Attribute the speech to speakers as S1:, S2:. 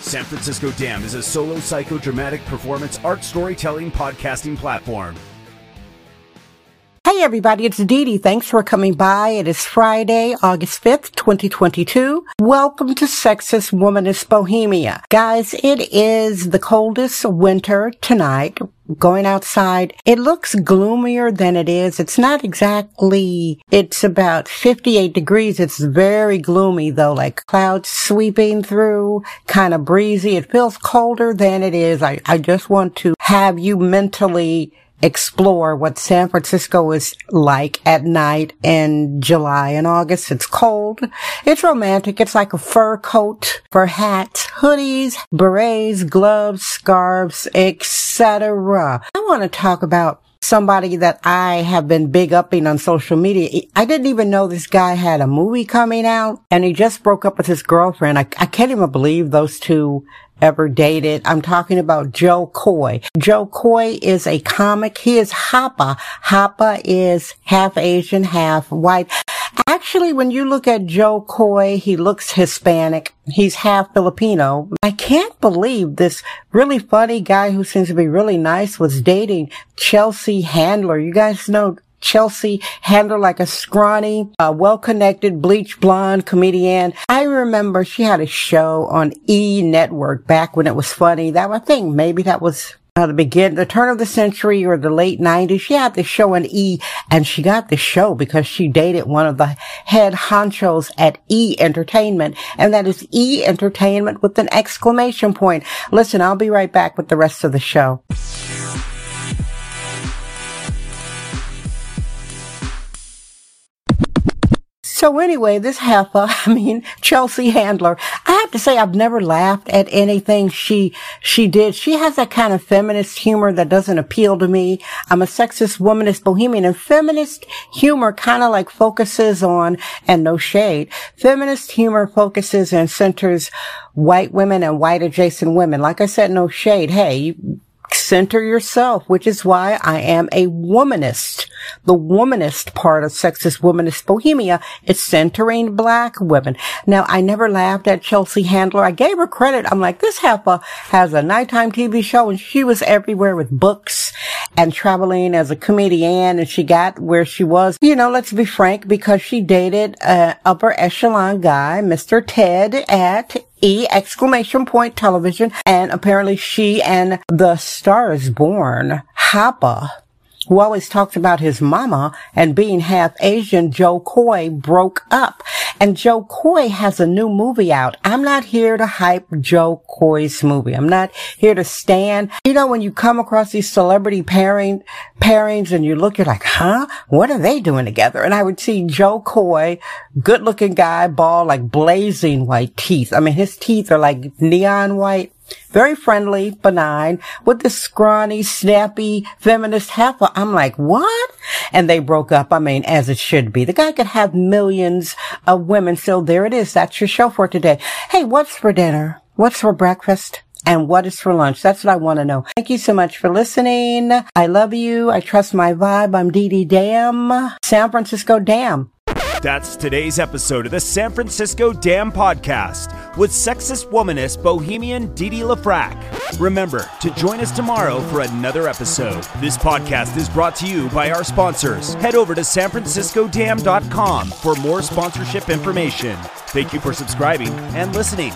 S1: San Francisco Dam is a solo psychodramatic performance art storytelling podcasting platform.
S2: Hey everybody, it's Dee Dee. Thanks for coming by. It is Friday, August 5th, 2022. Welcome to Sexist Womanist Bohemia. Guys, it is the coldest winter tonight. Going outside, it looks gloomier than it is. It's not exactly, it's about 58 degrees. It's very gloomy though, like clouds sweeping through, kind of breezy. It feels colder than it is. I, I just want to have you mentally explore what San Francisco is like at night in July and August. It's cold. It's romantic. It's like a fur coat, fur hats, hoodies, berets, gloves, scarves, etc. I want to talk about somebody that I have been big upping on social media. I didn't even know this guy had a movie coming out and he just broke up with his girlfriend. I, I can't even believe those two ever dated. I'm talking about Jo Koy. Jo Koy is a comic. He is Hapa. Hapa is half Asian, half white. Actually, when you look at Jo Koy, he looks Hispanic. He's half Filipino. I can't believe this really funny guy who seems to be really nice was dating Chelsea Handler. You guys know Chelsea Handler, like a scrawny, uh, well-connected, bleach blonde comedian. I remember she had a show on E Network back when it was funny. That I think maybe that was uh, the begin, the turn of the century or the late nineties. She had the show on E and she got the show because she dated one of the head honchos at E Entertainment. And that is E Entertainment with an exclamation point. Listen, I'll be right back with the rest of the show. So anyway, this heifer, I mean, Chelsea Handler, have to say I've never laughed at anything she, she did. She has that kind of feminist humor that doesn't appeal to me. I'm a sexist womanist bohemian and feminist humor kind of like focuses on, and no shade, feminist humor focuses and centers white women and white adjacent women. Like I said, no shade. Hey, you, center yourself, which is why I am a womanist. The womanist part of sexist womanist bohemia is centering black women. Now, I never laughed at Chelsea Handler. I gave her credit. I'm like, this heifer has a nighttime TV show and she was everywhere with books and traveling as a comedian and she got where she was. You know, let's be frank, because she dated an upper echelon guy, Mr. Ted at E exclamation point television. And apparently she and the star is born, Hapa, who always talks about his mama and being half Asian, Jo Koy broke up. And Jo Koy has a new movie out. I'm not here to hype Jo Koy's movie. I'm not here to stand. You know, when you come across these celebrity pairing, pairings and you look, you're like, huh? What are they doing together? And I would see Jo Koy, good looking guy, bald, like blazing white teeth. I mean, his teeth are like neon white very friendly, benign, with this scrawny, snappy, feminist heifer. I'm like, what? And they broke up. I mean, as it should be. The guy could have millions of women. So there it is. That's your show for today. Hey, what's for dinner? What's for breakfast? And what is for lunch? That's what I want to know. Thank you so much for listening. I love you. I trust my vibe. I'm Dee Dee Dam, San Francisco Dam.
S1: That's today's episode of the San Francisco Dam Podcast with sexist womanist bohemian Didi LaFrac. Remember to join us tomorrow for another episode. This podcast is brought to you by our sponsors. Head over to sanfranciscodam.com for more sponsorship information. Thank you for subscribing and listening.